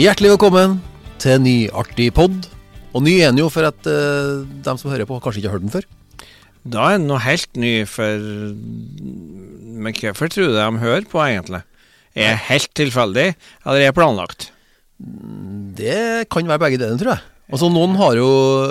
Hjertelig velkommen til en ny artig pod. Og ny er den jo for at uh, dem som hører på, kanskje ikke har hørt den før. Da er den noe helt ny, for Men hvorfor tror du de hører på, egentlig? Er det helt tilfeldig, eller er planlagt? Det kan være begge deler, tror jeg. Altså Noen har jo,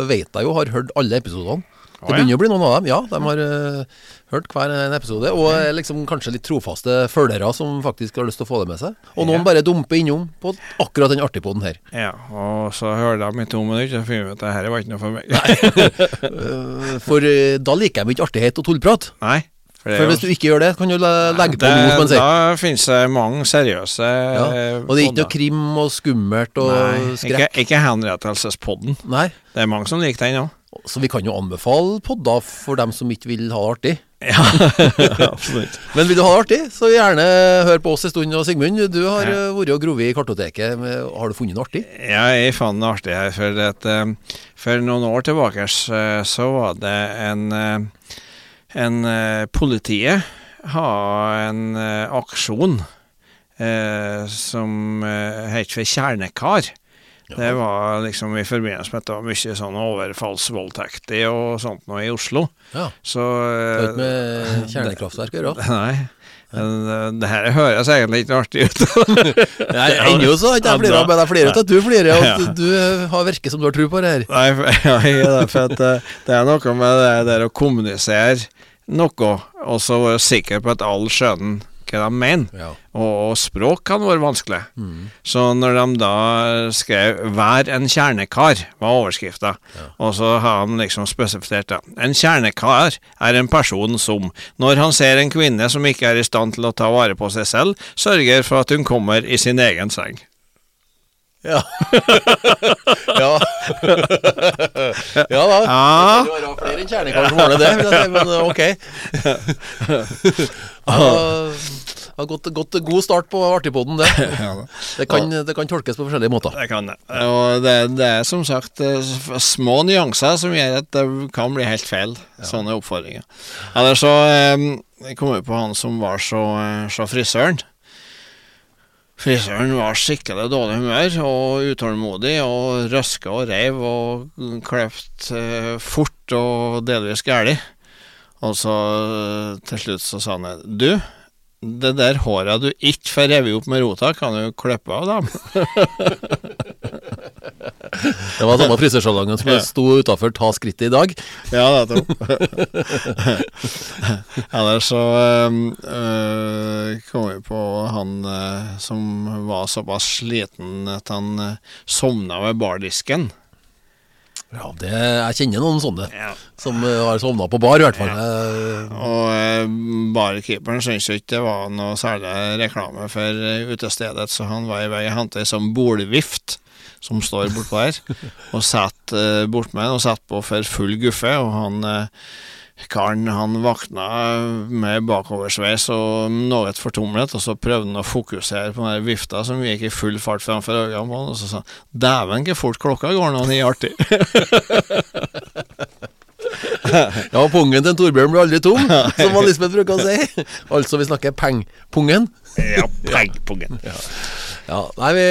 vet jeg jo, har hørt alle episodene. Det begynner å bli noen av dem. Ja, de har uh, hørt hver en episode. Og er liksom kanskje litt trofaste følgere som faktisk har lyst til å få det med seg. Og noen bare dumper innom på akkurat den artige poden her. Ja, og så hører de i to minutter og finner ut at dette var ikke noe for meg. Eh, For uh, da liker de ikke artighet og tullprat. Nei. For, For hvis du ikke gjør det, kan du le- legge på noe, som man sier. Da finnes det mange seriøse Ja. Og det er ikke noe krim og skummelt og Nei, ikke, skrekk. ikke henrettelsespodden. Nei. Det er mange som liker den òg. Så vi kan jo anbefale podder for dem som ikke vil ha det artig. Ja, absolutt. Men vil du ha det artig, så gjerne hør på oss en stund. Og Sigmund, du har Ja. eh, vært og grovet i kartoteket. Har du funnet noe artig? Ja, jeg fant det artig her, for, at, eh, for noen år tilbake eh, så var det en, en Politiet har en aksjon eh, som heter het for Kjernekar. Det var liksom i forbindelse med at det var mye sånn overfallsvoldtekter og sånt nå i Oslo. Ja. Så Det har eh, ikke med kjernekraftverk å gjøre. Nei. Men, eh, det her høres egentlig ikke artig ut. Ennå så har ikke jeg flira men jeg flere av at du flirer, og du eh, har virket som du har tro på det her. Nei, for, ja, det, for at eh, det er noe med det der å kommunisere noe, og så være sikker på at alle skjønner hva de mener. Ja. Og, og språk kan være vanskelig. Så når de da skrev 'Vær en kjernekar', var overskrifta, og så har de liksom spesifisert det. En kjernekar er en person som, når han ser en kvinne som ikke er i stand til å ta vare på seg selv, sørger for at hun kommer i sin egen seng. Ja. ja. ja da. Ja. Det var flere enn kjernekar som har det, men ok. Ja, ja, godt, godt, god start på artigpodden, det. Det kan, det kan tolkes på forskjellige måter. Det kan det. Og det, det er som sagt eh, små nyanser som gjør at det kan bli helt feil, sånne oppfordringer. Eller så eh, Jeg kom jo på han som var så, eh, så frisøren. Frisøren var skikkelig dårlig humør og utålmodig og røska og reiv og klept eh, fort og delvis gæli. Og så eh, til slutt så sa han Du, det der håret du ikke får revet opp med rota, kan du klippe av dem. Det var samme frisørsalongen som Ja. sto utafor Ta skrittet i dag. Ja, nettopp. Ellers så øh, kom vi på han øh, som var såpass sliten at han øh, sovna ved bardisken. Ja, det, Jeg kjenner noen sånne Ja. som eh, har sovna på bar, i hvert fall. Ja. Og eh, barkeeperen syntes ikke det var noe særlig reklame for øh, utestedet, så han var i vei og henta ei sånn bolvift som står bortpå her, og satt eh, bortmed og satt på for full guffe, og han øh, Karen han vakna med bakoversveis og noe fortumlet, og så prøvde han å fokusere på den vifta som gikk i full fart framfor øynene på han, og så sa han 'dæven, hvor fort klokka går når han er artig'. ja, pungen til Torbjørn blir aldri tom, som Lisbeth bruker å si. Altså, vi snakker pengpungen. ja, pengpungen. Ja, nei, vi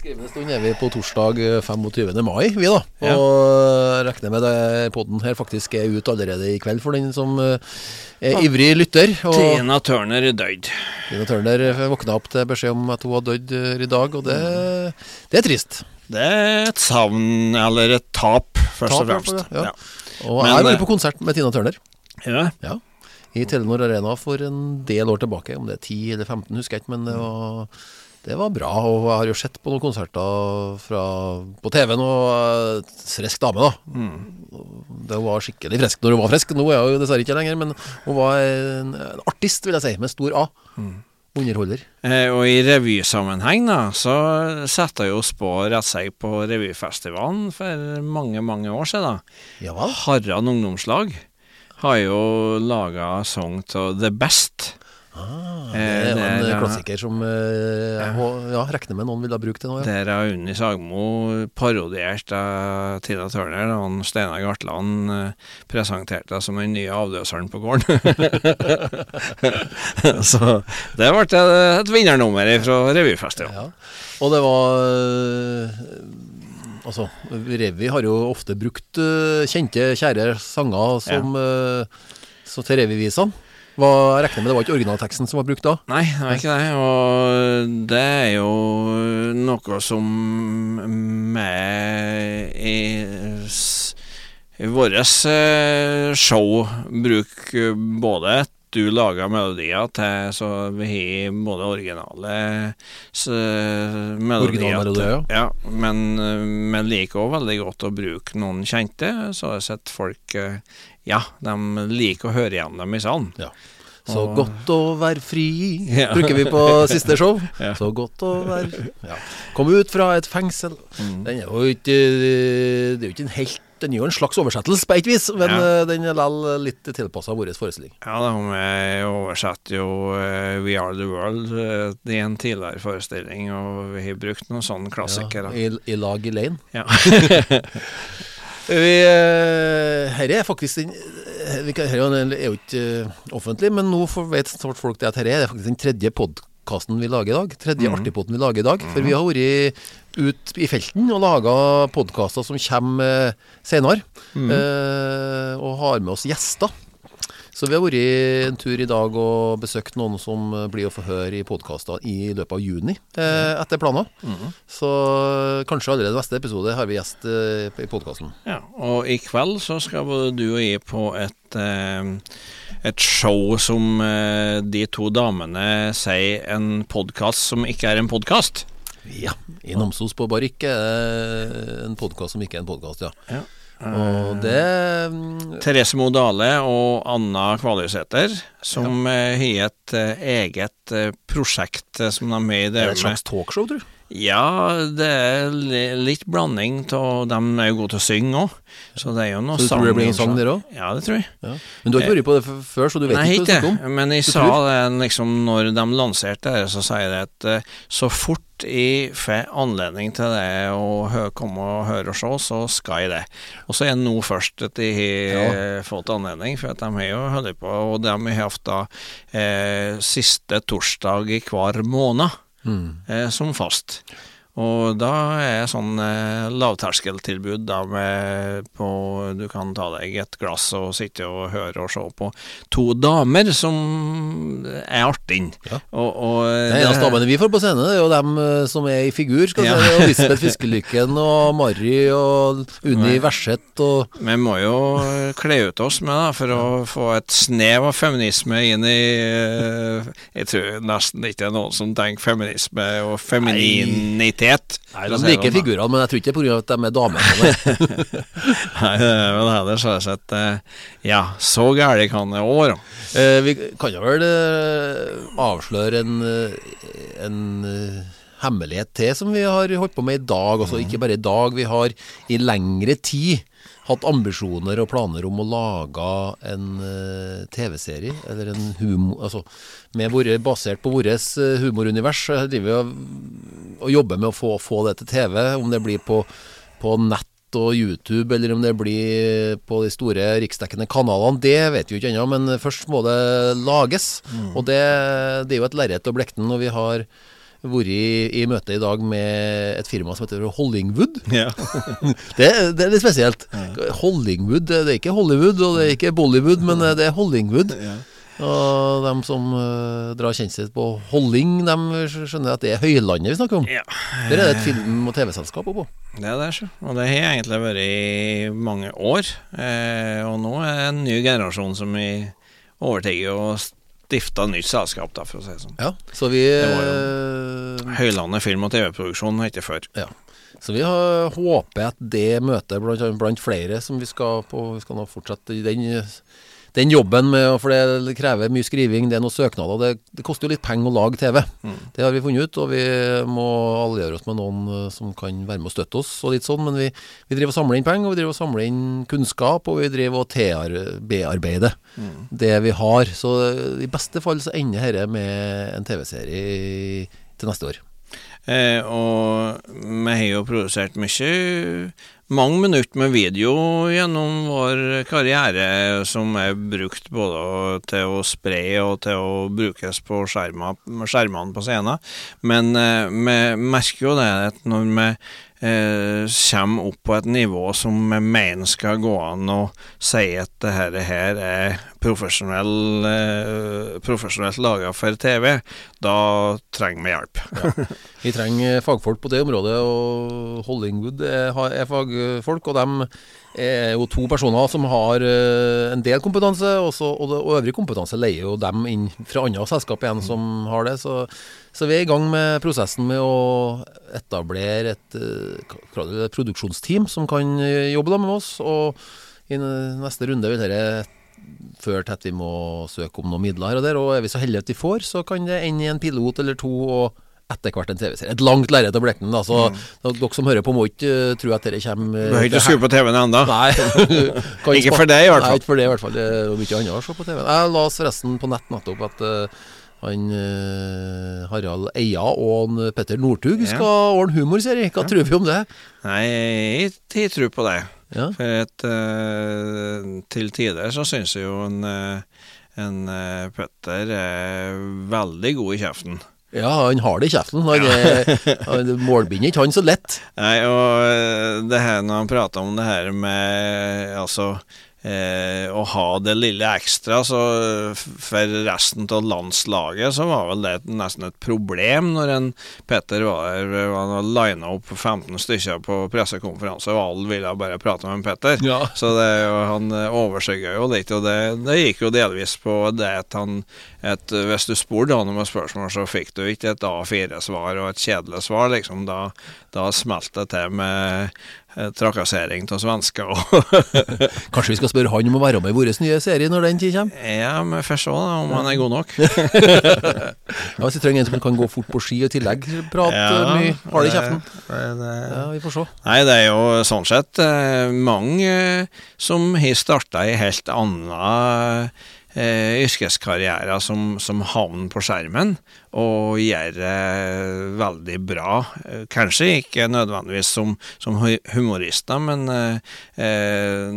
skrivende stund er vi på torsdag eh, 25. mai, vi da. Ja. Og regner med det podden her faktisk er ute allerede i kveld for den som er er ivrig lytter. Og Tina Turner er døyd. Tina Turner eh, våkna opp til beskjed om at hun har dødd eh, i dag, og det, det er trist. Det er et savn, eller et tap, først Tap, og fremst. ja, ja. Ja. Og Men, jeg var eh, på konsert med Tina Turner. Ja. Ja. I Telenor Arena for en del år tilbake. Om det er 10 eller 15, husker jeg ikke. Men det var, det var bra. Og jeg har jo sett på noen konserter fra, på TV-en, og eh, frisk dame, da. Det var skikkelig frisk når hun var frisk. Nå er hun dessverre ikke lenger, men hun var en, en artist, vil jeg si, med stor A. Underholder. Eh, og i revysammenheng, da, så setter jo spor rett seg på revyfestivalen for mange, mange år siden. Ja? Harran ungdomslag har jo laga sang til The Best. Ah, det er Eh, en det er- klassiker som eh, jeg ja, regner med noen ville ha brukt det nå. Ja. Der har Unni Sagmo parodiert av Tina Turner han Steinar Gartland eh, presenterte det som den nye avløseren på gården. Så det ble et, vinnernummer fra revyfestivalen. Ja. Og det var eh, Altså, Revy har jo ofte brukt eh, kjente, kjære sanger som eh, så til revyvisene. Jeg regner med det var ikke originalteksten som var brukt da? Nei, det er ikke det. Og det er jo noe som vi i, i vårt eh, show bruker både et du lager melodier til, så vi har både originale melodier Originalmelodier, til- ja. Men eh, vi liker òg veldig godt å bruke noen kjente, så har jeg sett folk eh, Ja, de liker å høre igjen dem i salen. Så Og- godt å være fri, Ja. bruker vi på siste show. Ja. Så godt å være ja. Kom ut fra et fengsel. Mm. Den er jo ikke Det er jo ikke en helt Den gjør en slags oversettelse på et vis, men Ja. eh, den er likevel litt tilpassa vår forestilling. Ja, da har vi oversett jo uh, We Are The World eh, i en tidligere forestilling, og vi har brukt noen sånne klassikere. Ja, i, I lag i lane. Ja. Vi, eh, er faktisk den eh, vi kan- Herre er jo ikke eh, offentlig, men nå vet snart folk det at dette er faktisk den tredje podkasten vi lager i dag. Tredje mm. artigpoten vi lager i dag. For vi har vært ut i felten og laga podkaster som kommer senere. Mhm. eh, og har med oss gjester. Så vi har vært en tur i dag og besøkt noen som eh, blir å få høre i podkaster i løpet av juni, eh, etter planer. -hmm. Så eh, kanskje allerede neste episode har vi gjest eh, i podkasten. ja. Og i kveld så skal både du og jeg på et, eh, et show som eh, de to damene sier en podkast som ikke er en podkast. Ja. I Namsos på Barrik er det en podkast som ikke er en podkast, ja. Ja. Og det mm, Therese Moe Dale og Anna Kvaløysæter, som ja. har et eh, eget eh, prosjekt eh, som de er med i. Det er et slags talkshow, tror du? Ja, det er litt blanding av De er jo gode til å synge òg, så det er jo noe Så du tror det blir en sang der òg? Ja, det tror jeg. Ja. Men du har ikke vært på det før, så du vet Nei, ikke hva du snakker om? men jeg Du sa tror? det liksom når de lanserte det, så sier jeg at eh, så fort jeg får anledning til det å komme og høre og se, så skal jeg det. Og så er det nå først at jeg har ja. fått anledning, for at de har jo holdt på, og de har hatt da eh, siste torsdag i hver måned Mm. eh, som fast. Og da er sånn eh, lavterskeltilbud da med på Du kan ta deg et glass og sitte og høre og se på to damer som er artig. Ja. Og, og Den eneste damene vi får på scenen, det er jo dem eh, som er i figur. Skal Ja. si. Det er Lisbeth Fiskelykken og Mari og Unni Verseth og Vi må jo kle ut oss med da, for å få et snev av feminisme inn i eh, Jeg tror nesten ikke det er noen som tenker feminisme og femininitet. Nei, De liker figurene, men jeg tror ikke det er pga. at de er damer. Nei. men det er at eh, Ja, så gærent kan det òg være. Eh, vi kan jo vel eh, avsløre en, en hemmelighet til som vi har holdt på med i dag. Altså ikke bare i dag, vi har i lengre tid hatt ambisjoner og planer om å lage en uh, TV-serie, eller en humor Altså med våre, basert på vårt eh, humorunivers. Så driver vi og, og jobber med å få, få det til TV, om det blir på, på nett og YouTube, eller om det blir på de store riksdekkende kanalene, det vet vi jo ikke ennå. Men først må det lages. Og det, det er jo et lerret å blekne når vi har vært i, i møte i dag med et firma som heter Hollingwood. Ja. Det, det er litt spesielt. Hollingwood, det er ikke Hollywood og det er ikke Bollywood, men det er Hollingwood. Og de som uh, drar kjensel på Holling, de skjønner at det er høylandet vi snakker om. ja. Der er det et film- og TV-selskap oppå. Det er det. Og det har egentlig vært i mange år. Eh, og nå er det en ny generasjon som vi overtar og stifta nytt selskap, da, for å si det sånn. Ja, så vi eh, Høylandet film- og TV-produksjon het det før. Ja. Så vi har håper at det møtet blant, blant flere som vi skal på Vi skal nå fortsette i den, den jobben med For det krever mye skriving, det er noen søknader. Det, det koster jo litt penger å lage TV. Mm. Det har vi funnet ut, og vi må alliere oss med noen eh, som kan være med og støtte oss. og litt sånn, Men vi, vi driver og samler inn penger, og vi driver og samler inn kunnskap, og vi driver og bearbeider Mm. det vi har. Så i beste fall så ender dette med en TV-serie til neste år. Eh, og vi har jo produsert mye mange minutter med video gjennom vår karriere som er brukt både til å spre og til å brukes på skjermene på scenen. Men eh, vi merker jo det at når vi eh, kommer opp på et nivå som vi mener skal gå an å si at det her, her er profesjonell, eh, profesjonelt laga for TV, da trenger vi hjelp. Ja. Vi trenger fagfolk på det området, og Hollingwood er, er fagfolk. Og de er jo to personer som har uh, en del kompetanse, også, og, det, og, øvrig kompetanse leier jo dem inn fra andre selskap igjen som har det. Så, så, vi er i gang med prosessen med å etablere et, uh, et produksjonsteam som kan jobbe da med oss. Og i neste runde vil dette føre til at vi må søke om noen midler her og der. Og er vi så heldige at vi får, så kan det ende i en pilot eller to. og etter hvert en TV-serie. Et langt lerret å blekke den. Så mm. dere som hører på, må ikke uh, tro at dette kommer uh, Du har ikke skru på TV-en ennå? Ikke for deg, i hvert fall. Nei, ikke for det, i hvert fall. Det er mye annet å se på TV-en. Jeg la forresten på nett nettopp at uh, han uh, Harald Eia og Petter Northug skal ja. ordne humorserie. Hva ja. tror vi om det? Nei, jeg, jeg tror på det. Ja. For at uh, til tider så syns jeg jo en, en putter er veldig god i kjeften. Ja, han har det i kjeften. Han, han målbinder ikke han så lett. Nei, og det her når han prater om det her med altså eh, å ha det lille ekstra. Så for resten av landslaget så var vel det nesten et problem når en Petter var der. Lina opp 15 stykker på pressekonferanse, og alle ville bare prate med Petter. Ja. Så det, han overskygga jo litt, og det, det, gikk jo delvis på det at han et, Hvis du spurte han om et spørsmål, så fikk du ikke et A4-svar og et kjedelig svar, liksom. Da, da smalt det til med Eh, trakassering av svensker. Kanskje vi skal spørre han om å være med i vår nye serie når den tid kommer? Ja, men først så, da, om han er god nok. ja, Hvis vi trenger en som kan gå fort på ski og i tillegg prate ja, mye, hard i kjeften. Ja, vi får se. Nei, det er jo sånn sett eh, mange som har starta i helt annen eh, yrkeskarrierer som, som havner på skjermen og gjør det veldig bra. Eh, kanskje ikke nødvendigvis som, som humorister, men eh, eh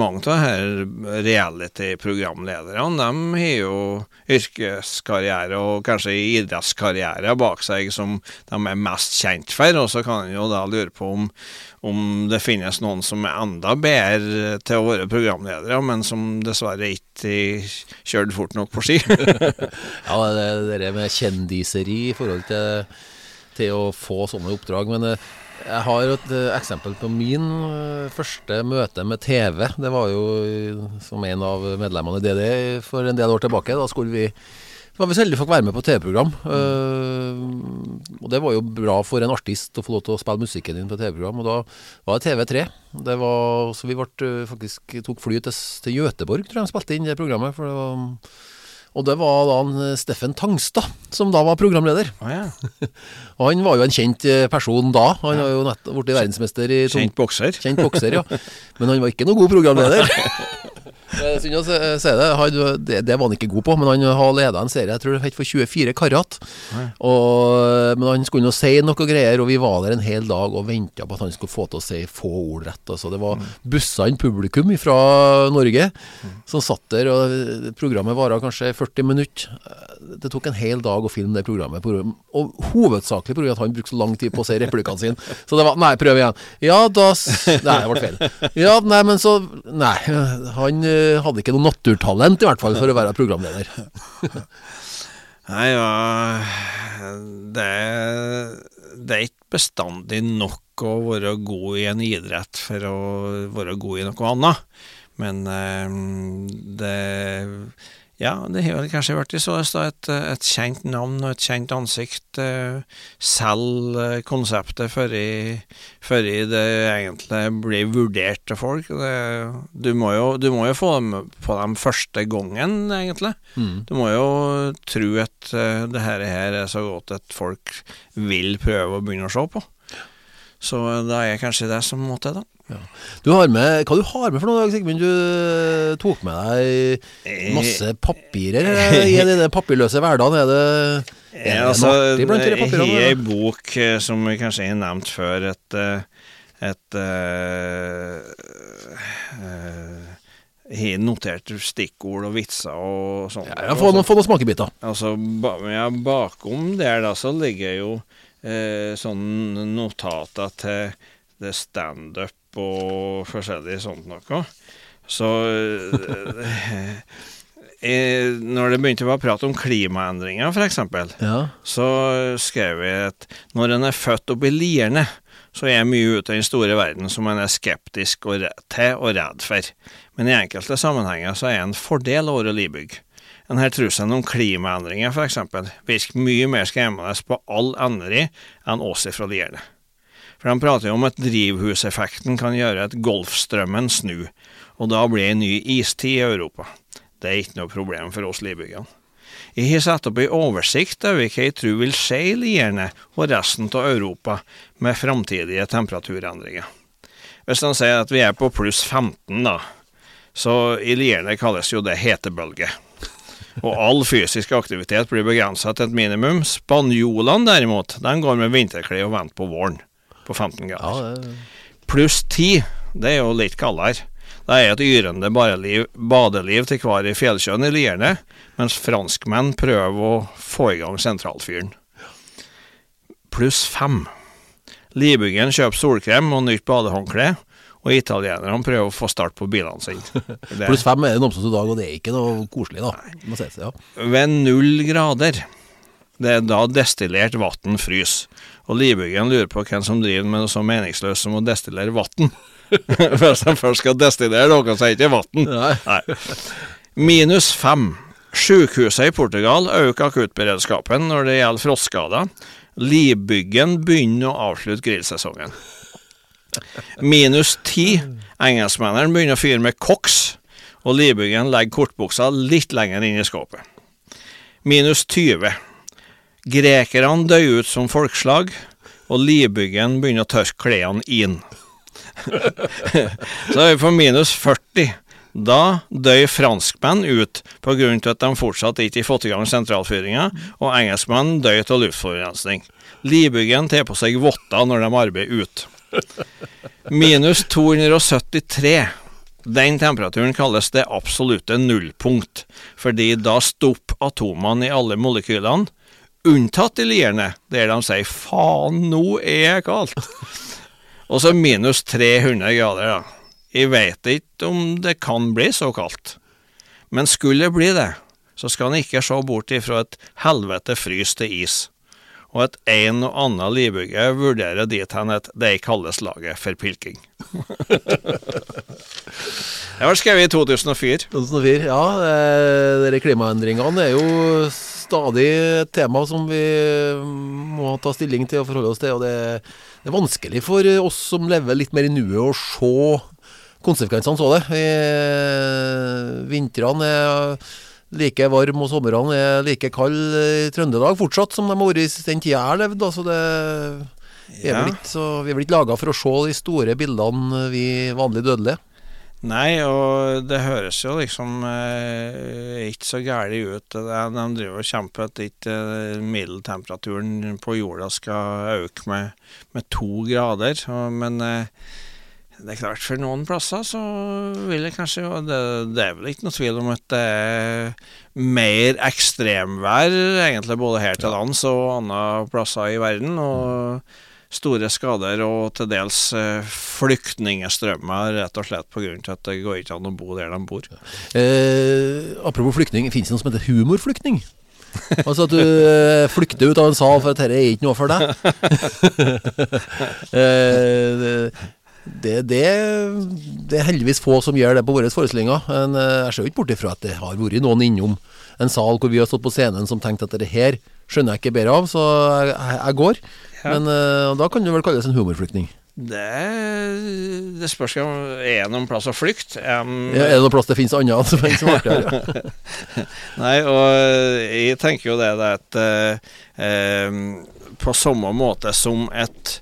mange av disse reality-programlederne de har jo yrkeskarriere og kanskje idrettskarriere bak seg som de er mest kjent for, og så kan en jo da lure på om, om det finnes noen som er enda bedre til å være programledere, men som dessverre ikke kjører fort nok på ski. ja, det, det med kjendiseri i forhold til, til å få sånne oppdrag. Men eh, jeg har et eh, eksempel på min eh, første møte med TV. Det var jo som en av medlemmene i DD for en del år tilbake. Da skulle vi var vi så heldige å få være med på TV-program. Uh, og det var jo bra for en artist å få lov til å spille musikken din på TV-program. Og da var det TV3. Det var, så vi ble, faktisk tok fly til, til Göteborg, tror jeg de spilte inn det programmet. For det var og det var da en eh, Steffen Tangstad som da var programleder. Oh, ja. og han var jo en kjent eh, person da. Han har jo blitt verdensmester i Kjent bokser. Kjent bokser, ja. Men han var ikke noen god programleder. Synd å si det. Han, det. det. var han ikke god på, men han har leda en serie jeg tror det het for 24 karat. Og, men han skulle nå si noe greier, og vi var der en hel dag og venta på at han skulle få til å si få ord rett. Altså, det var mm. bussene publikum fra Norge som satt der, og programmet varte kanskje 40 minutter. Det tok en hel dag å filme det programmet, og hovedsakelig pga. at han brukte så lang tid på å si replikkene sine. Så det var Nei, prøv igjen. Ja, da Nei, det ble feil. Ja, nei, men så Nei. Han hadde ikke noe naturtalent, i hvert fall, for å være programleder. Nei, ja det, det er ikke bestandig nok å være god i en idrett for å være god i noe annet. Men eh, det Ja, det har vel kanskje blitt så et, et kjent navn og et kjent ansikt eh, selger eh, konseptet før, før det egentlig blir vurdert av folk. Det, du, må jo, du, må jo, få dem på dem første gangen, egentlig. Mm. Du må jo tro at det her, her er så godt at folk vil prøve å begynne å se på. Så da er kanskje det som må til, da. Ja. Du har med, hva du har med for noe, Sigmund? Du eh, tok med deg masse papirer i denne papirløse hverdagen. Er det, er ja, altså, blant de papirene? Jeg har ei bok eh, som vi kanskje har nevnt før, et, eh, et uh, uh, har notert stikkord og vitser og sånn. Ja, få, noen, noen smakebiter. Altså, ba, ja, bakom der da så ligger jo eh, sånne notater til det standup og forskjellig sånt noe. Så eh, eh, når det begynte å være prat om klimaendringer, f.eks., ja. så skrev jeg at når en er født oppe i Lierne, så er jeg mye ute i den store verden som en er skeptisk og til og redd for. Men i enkelte sammenhenger så er det en fordel å være livbygg. Denne trusselen om klimaendringer f.eks. virker mye mer skremmende på alle andre enn oss ifra det gjelder. For de prater jo om at drivhuseffekten kan gjøre at Golfstrømmen snu, og da blir en ny istid i Europa. Det er ikke noe problem for oss livbyggene. Jeg har satt opp en oversikt over hva jeg tror vil skje i Lierne og resten av Europa med framtidige temperaturendringer. Hvis de sier at vi er på pluss 15, da, så i Lierne kalles jo det hetebølge. Og all fysisk aktivitet blir begrensa til et minimum. Spanjolene derimot, de går med vinterklær og venter på våren på 15 grader. Ja, Pluss 10, det er jo litt kaldere. Det er et yrende badeliv til hver i fjellkjønn i Lierne, mens franskmenn prøver å få i gang sentralfyren. Pluss 5. Libyggen kjøper solkrem og nytt badehåndkle. Og italienerne prøver å få start på bilene sine. Pluss fem er det Namsos i dag, og det er ikke noe koselig, da. Ses, ja. Ved null grader, det er da destillert vann fryser. Og Libyggen lurer på hvem som driver med noe så meningsløst som å destillere vann. Hvis de først skal destillere noe, så er det ikke vann. Minus fem. Sykehuset i Portugal øker akuttberedskapen når det gjelder frostskader. Libyggen begynner å avslutte grillsesongen. Minus ti. Engelskmennene begynner å fyre med koks, og Libyggen legger kortbuksa litt lenger inn i skapet. Minus 20. Grekerne døde ut som folkeslag, og livbyggen begynner å tørke klærne inn. så er vi på minus 40. Da døde franskmenn ut pga. at de fortsatt ikke har fått i gang sentralfyringa, og engelskmenn døde av luftforurensning. Livbyggen tar på seg votter når de arbeider ut. Minus 273. Den temperaturen kalles det absolutte nullpunkt, fordi da stopper atomene i alle molekylene, unntatt i lierne, der de sier 'faen, nå er jeg kaldt'. Og så minus 300 grader, da. Jeg vet ikke om det kan bli så kaldt. Men skulle det bli det, så skal en ikke se bort ifra et helvete frys til is, og at en og annen livbygge vurderer dit hen at de kalles laget for pilking. det var skrevet i 2004. 2004, Ja, eh, dere klimaendringene er jo stadig et tema som vi må ta stilling til og forholde oss til. og det, det er vanskelig for oss som lever litt mer i nuet, å se konsekvensene av det. I, vintrene er like varm og somrene er like kald i Trøndelag fortsatt som de har vært i den tida jeg har levd. Altså det er vi er blitt ikke laga for å se de store bildene, vi vanlige dødelige. Nei, og det høres jo liksom eh, ikke så gærent ut. De, de driver og kjemper at ikke eh, middeltemperaturen på jorda skal øke med, med to grader. Men eh, det er klart, for noen plasser så vil det kanskje og det, det, er vel ikke noe tvil om at det er mer ekstremvær, egentlig, både her til lands og andre plasser i verden. og store skader og til dels eh, flyktningstrømmer, rett og slett pga. at det går ikke an å bo der de bor. Eh, apropos flyktning, finnes det noe som heter humorflyktning? altså at du eh, flykter ut av en sal for at dette er ikke noe for deg. eh, Det, det, det er heldigvis få som gjør det på våre forestillinger. Men eh, jeg ser jo ikke bort ifra at det har vært noen innom en sal hvor vi har stått på scenen som tenkte at det her skjønner jeg ikke bedre av, så jeg, jeg går. Ja. Men uh, da kan det vel kalles en humorflyktning. Det, det spørs om er det noen plass å flykte. Um, Ja, er det noen plass det finnes annet som er er? Ja. Nei, og jeg tenker jo det, det at uh, um, På samme måte som et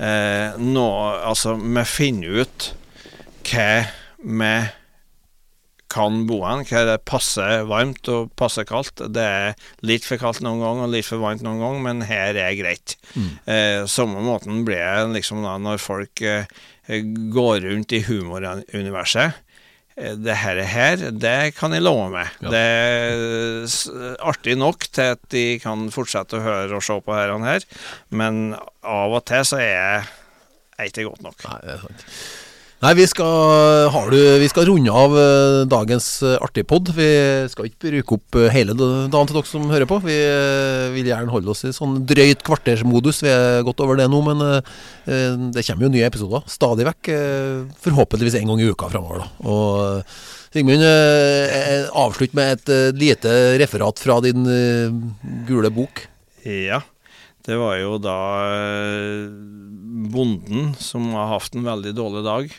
eh, nå Altså, vi finner ut hva vi kan bo hen, hva det passer varmt og passer kaldt. Det er litt for kaldt noen ganger og litt for varmt noen ganger, men her er greit. Mm. Eh, samme måten blir det liksom da når folk eh, går rundt i humoruniverset. Det her, her, det kan jeg love meg. Ja. Det er artig nok til at de kan fortsette å høre og se på her, og her men av og til så er jeg ikke godt nok. Nei, det er sant. Nei, vi skal, du, vi skal runde av eh, dagens uh, artige pod. Vi skal ikke bruke opp eh, hele dagen til dere som hører på. Vi eh, vil gjerne holde oss i sånn drøyt kvartersmodus. Vi er godt over det nå, men eh, eh, det kommer jo nye episoder stadig vekk. eh, forhåpentligvis en gang i uka framover. Og eh, Sigmund, eh, eh, avslutt med et eh, lite referat fra din eh, gule bok. Ja, det var jo da eh, bonden som har hatt en veldig dårlig dag.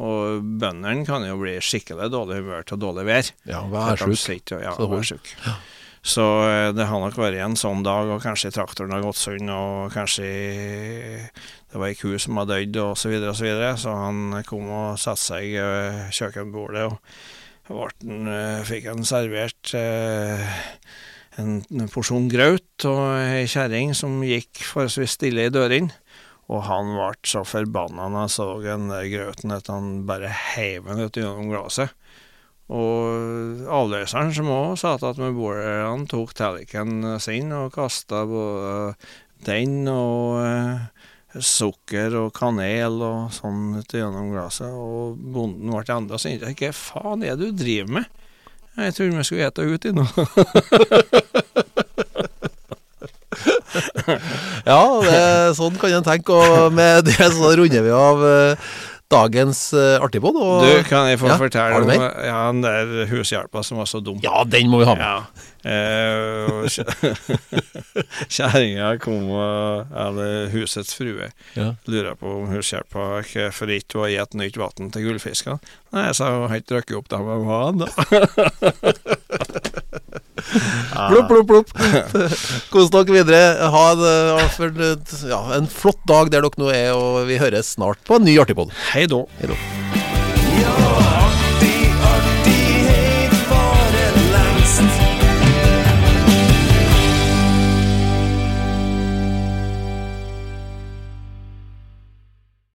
Og bøndene kan jo bli skikkelig dårlig humør til dårlig vær. Ja, værsjuk. vær at de sjuk. sliter, Ja, Så eh, det har nok vært en sånn dag, og kanskje traktoren har gått sund, og kanskje det var ei ku som har dødd, og så videre og så videre. Så han kom og satte seg ved kjøkkenbordet, og ble, eh, fikk han servert eh, en, en porsjon grøt og ei kjerring som gikk forholdsvis stille i dørene. Og han ble så forbanna når han så den der grauten at han bare heiv den gjennom glasset. Og avløseren som òg satt attmed bordet, han tok tallerkenen sin og kasta både den og eh, sukker og kanel og sånn ut gjennom glasset. Og bonden ble enda sintere. Hva faen er det du driver med? Jeg trodde vi skulle ete ute nå. Ja, det, sånn kan en tenke. Og med det så runder vi av eh, dagens uh, artigbod. Du, kan jeg få Ja, fortelle om ja, den der hushjelpa som var så dum? Ja, den må vi ha med. Ja. Eh, Kjerringa kom og Eller husets frue Ja. lurer på om hushjelpa hvorfor ikke hun har gitt nytt vann til gullfiskene. Nei, jeg sa hun har ikke drukket opp det vann, da. Plopp, plopp, plopp. Kos dere videre. Ha en, ja, en, flott dag der dere nå er, og vi høres snart på en ny artig Artigpod. Hei da Hei da